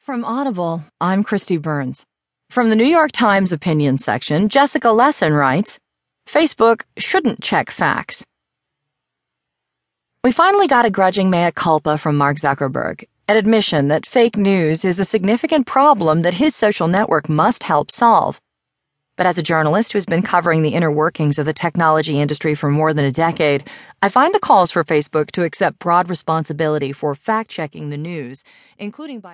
From Audible, I'm Kristi Burns. From the New York Times opinion section, Jessica Lessin writes Facebook shouldn't check facts. We finally got a grudging mea culpa from Mark Zuckerberg, an admission that fake news is a significant problem that his social network must help solve. But as a journalist who's been covering the inner workings of the technology industry for more than a decade, I find the calls for Facebook to accept broad responsibility for fact checking the news, including by